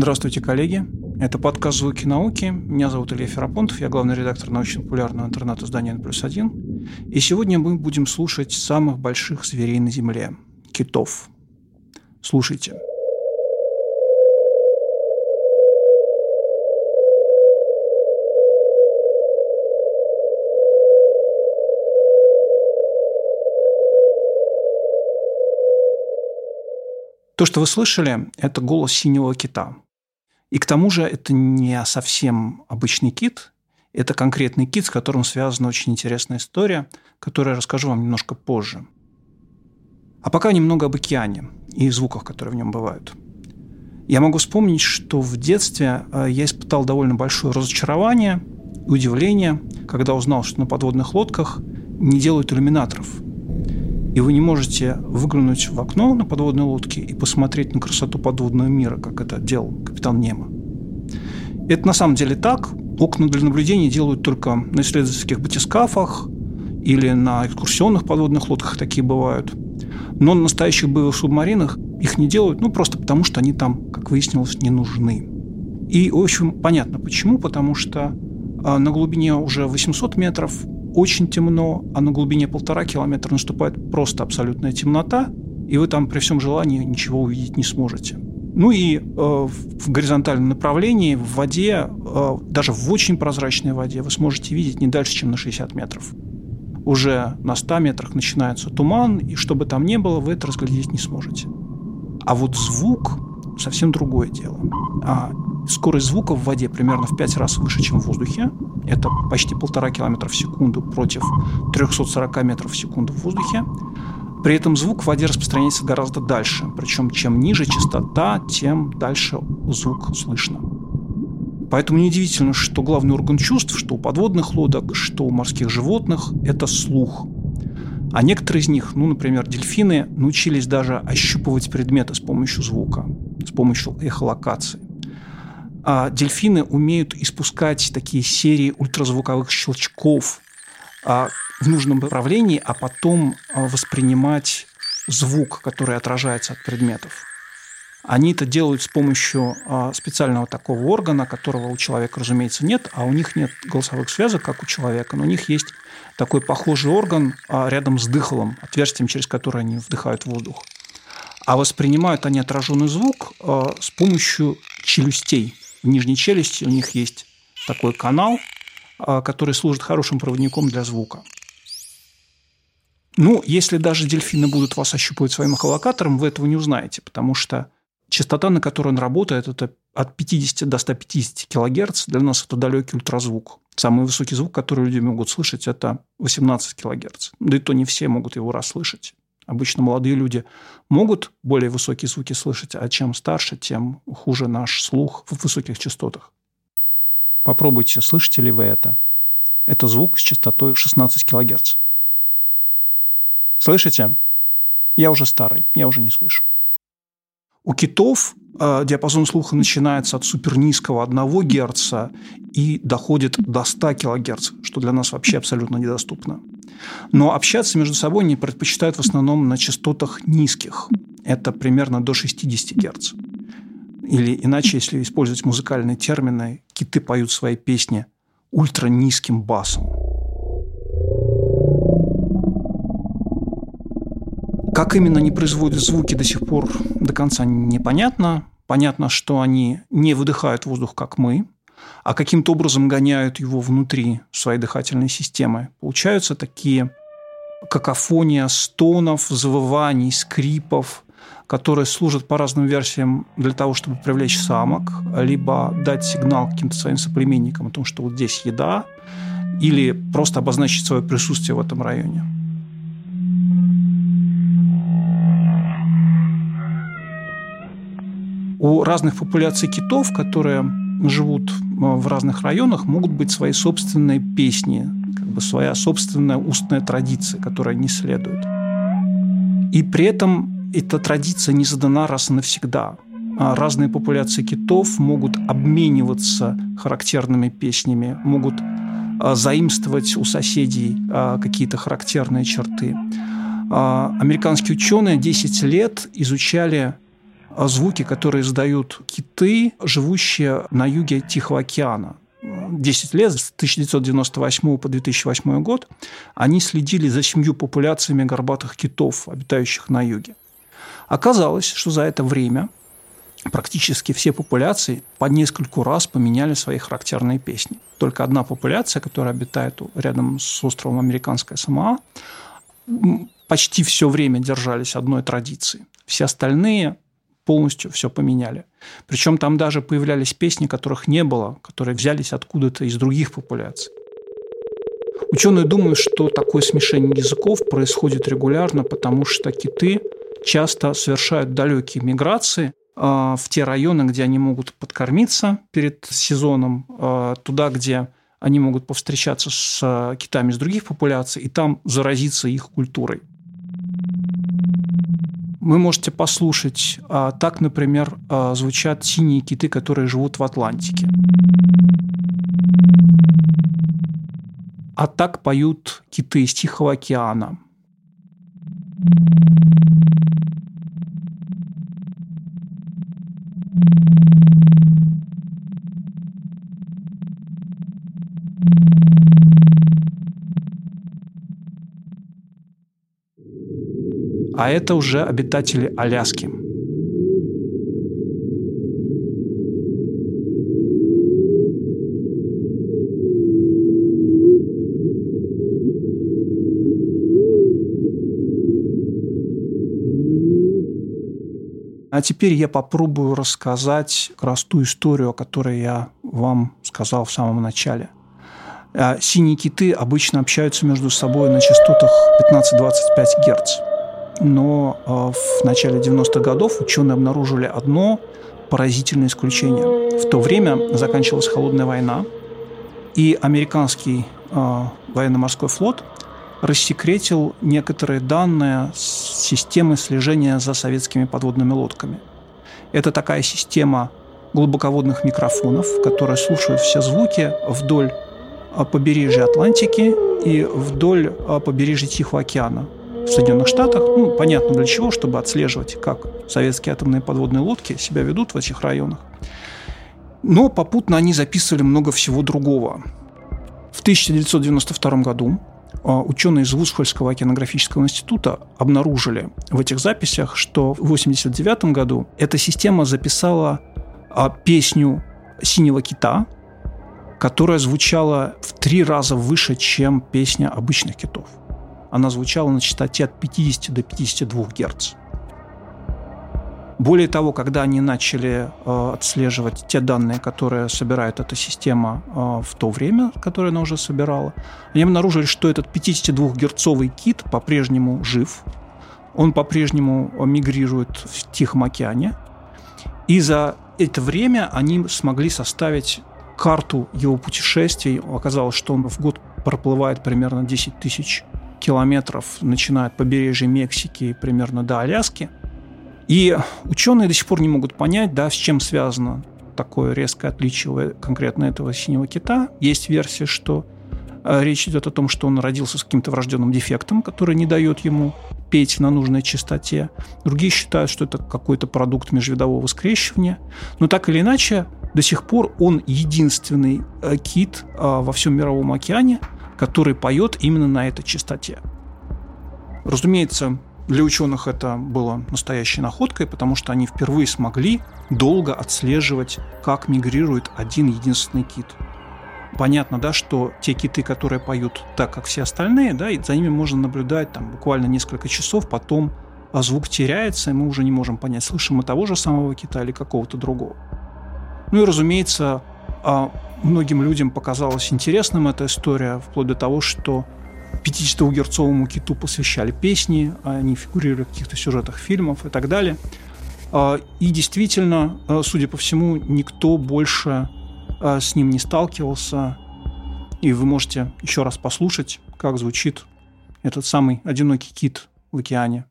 Здравствуйте, коллеги. Это подкаст «Звуки науки». Меня зовут Илья Ферапонтов, я главный редактор научно-популярного интернет-издания «N плюс один». И сегодня мы будем слушать самых больших зверей на Земле – китов. Слушайте. То, что вы слышали, это голос синего кита. И к тому же это не совсем обычный кит, это конкретный кит, с которым связана очень интересная история, которую я расскажу вам немножко позже. А пока немного об океане и звуках, которые в нем бывают. Я могу вспомнить, что в детстве э, я испытал довольно большое разочарование и удивление, когда узнал, что на подводных лодках не делают иллюминаторов – и вы не можете выглянуть в окно на подводной лодке и посмотреть на красоту подводного мира, как это делал капитан Немо. Это на самом деле так. Окна для наблюдения делают только на исследовательских батискафах или на экскурсионных подводных лодках такие бывают. Но на настоящих боевых субмаринах их не делают, ну, просто потому, что они там, как выяснилось, не нужны. И, в общем, понятно почему, потому что а, на глубине уже 800 метров очень темно, а на глубине полтора километра наступает просто абсолютная темнота, и вы там при всем желании ничего увидеть не сможете. Ну и э, в горизонтальном направлении, в воде, э, даже в очень прозрачной воде, вы сможете видеть не дальше, чем на 60 метров. Уже на 100 метрах начинается туман, и что бы там ни было, вы это разглядеть не сможете. А вот звук совсем другое дело. А скорость звука в воде примерно в 5 раз выше, чем в воздухе. Это почти полтора километра в секунду против 340 метров в секунду в воздухе. При этом звук в воде распространяется гораздо дальше. Причем чем ниже частота, тем дальше звук слышно. Поэтому неудивительно, что главный орган чувств, что у подводных лодок, что у морских животных – это слух. А некоторые из них, ну, например, дельфины, научились даже ощупывать предметы с помощью звука, с помощью эхолокации а дельфины умеют испускать такие серии ультразвуковых щелчков а, в нужном направлении, а потом а, воспринимать звук, который отражается от предметов. Они это делают с помощью а, специального такого органа, которого у человека, разумеется, нет, а у них нет голосовых связок, как у человека, но у них есть такой похожий орган а, рядом с дыхалом, отверстием, через которое они вдыхают воздух. А воспринимают они отраженный звук а, с помощью челюстей – в нижней челюсти у них есть такой канал, а, который служит хорошим проводником для звука. Ну, если даже дельфины будут вас ощупывать своим эхолокатором, вы этого не узнаете, потому что частота, на которой он работает, это от 50 до 150 кГц. Для нас это далекий ультразвук. Самый высокий звук, который люди могут слышать, это 18 кГц. Да и то не все могут его расслышать. Обычно молодые люди могут более высокие звуки слышать, а чем старше, тем хуже наш слух в высоких частотах. Попробуйте, слышите ли вы это? Это звук с частотой 16 кГц. Слышите? Я уже старый, я уже не слышу. У китов э, диапазон слуха начинается от супернизкого 1 Гц и доходит до 100 кГц, что для нас вообще абсолютно недоступно. Но общаться между собой они предпочитают в основном на частотах низких. Это примерно до 60 Гц. Или иначе, если использовать музыкальные термины, киты поют свои песни ультранизким басом. Как именно они производят звуки до сих пор до конца непонятно. Понятно, что они не выдыхают воздух, как мы, а каким-то образом гоняют его внутри своей дыхательной системы. Получаются такие какофония стонов, завываний, скрипов, которые служат по разным версиям для того, чтобы привлечь самок, либо дать сигнал каким-то своим соплеменникам о том, что вот здесь еда, или просто обозначить свое присутствие в этом районе. У разных популяций китов, которые живут в разных районах, могут быть свои собственные песни, как бы своя собственная устная традиция, которой они следуют. И при этом эта традиция не задана раз и навсегда. А разные популяции китов могут обмениваться характерными песнями, могут а, заимствовать у соседей а, какие-то характерные черты. Американские ученые 10 лет изучали звуки, которые издают киты, живущие на юге Тихого океана. 10 лет, с 1998 по 2008 год, они следили за семью популяциями горбатых китов, обитающих на юге. Оказалось, что за это время практически все популяции по нескольку раз поменяли свои характерные песни. Только одна популяция, которая обитает рядом с островом Американская Самоа, почти все время держались одной традиции. Все остальные полностью все поменяли. Причем там даже появлялись песни, которых не было, которые взялись откуда-то из других популяций. Ученые думают, что такое смешение языков происходит регулярно, потому что киты часто совершают далекие миграции а, в те районы, где они могут подкормиться перед сезоном, а, туда, где они могут повстречаться с а, китами из других популяций и там заразиться их культурой. Вы можете послушать, так, например, звучат синие киты, которые живут в Атлантике. А так поют киты из Тихого океана. А это уже обитатели Аляски. А теперь я попробую рассказать как раз ту историю, о которой я вам сказал в самом начале. А, синие киты обычно общаются между собой на частотах 15-25 Гц но а, в начале 90-х годов ученые обнаружили одно поразительное исключение. В то время заканчивалась холодная война, и американский а, военно-морской флот рассекретил некоторые данные с системы слежения за советскими подводными лодками. Это такая система глубоководных микрофонов, которые слушают все звуки вдоль а, побережья Атлантики и вдоль побережья Тихого океана в Соединенных Штатах. Ну, понятно для чего, чтобы отслеживать, как советские атомные подводные лодки себя ведут в этих районах. Но попутно они записывали много всего другого. В 1992 году а, ученые из Вусхольского океанографического института обнаружили в этих записях, что в 1989 году эта система записала а, песню «Синего кита», которая звучала в три раза выше, чем песня обычных китов она звучала на частоте от 50 до 52 Гц. Более того, когда они начали э, отслеживать те данные, которые собирает эта система э, в то время, которое она уже собирала, они обнаружили, что этот 52-герцовый кит по-прежнему жив, он по-прежнему мигрирует в Тихом океане, и за это время они смогли составить карту его путешествий. Оказалось, что он в год проплывает примерно 10 тысяч километров, начиная от побережья Мексики примерно до Аляски. И ученые до сих пор не могут понять, да, с чем связано такое резкое отличие конкретно этого синего кита. Есть версия, что э, речь идет о том, что он родился с каким-то врожденным дефектом, который не дает ему петь на нужной частоте. Другие считают, что это какой-то продукт межвидового скрещивания. Но так или иначе, до сих пор он единственный э, кит э, во всем мировом океане, который поет именно на этой частоте. Разумеется, для ученых это было настоящей находкой, потому что они впервые смогли долго отслеживать, как мигрирует один единственный кит. Понятно, да, что те киты, которые поют так, как все остальные, да, и за ними можно наблюдать там буквально несколько часов, потом а звук теряется, и мы уже не можем понять, слышим мы того же самого кита или какого-то другого. Ну и, разумеется, многим людям показалась интересным эта история, вплоть до того, что 50-герцовому киту посвящали песни, они фигурировали в каких-то сюжетах фильмов и так далее. А, и действительно, а, судя по всему, никто больше а, с ним не сталкивался. И вы можете еще раз послушать, как звучит этот самый одинокий кит в океане.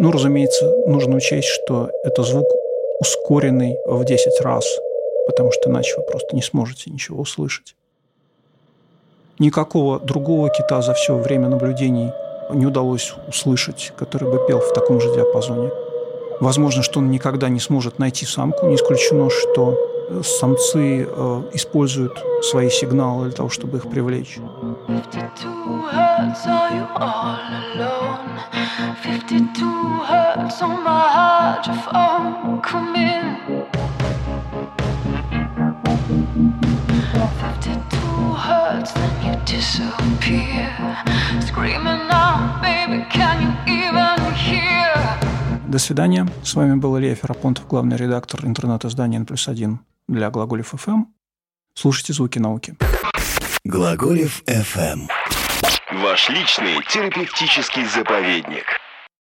Ну, разумеется, нужно учесть, что это звук ускоренный в 10 раз, потому что иначе вы просто не сможете ничего услышать. Никакого другого кита за все время наблюдений не удалось услышать, который бы пел в таком же диапазоне. Возможно, что он никогда не сможет найти самку. Не исключено, что самцы э, используют свои сигналы для того, чтобы их привлечь. disappear. До свидания. С вами был Илья Ферапонтов, главный редактор интернет-издания N плюс один для Глаголев FM. Слушайте звуки науки. Глаголев FM. Ваш личный терапевтический заповедник.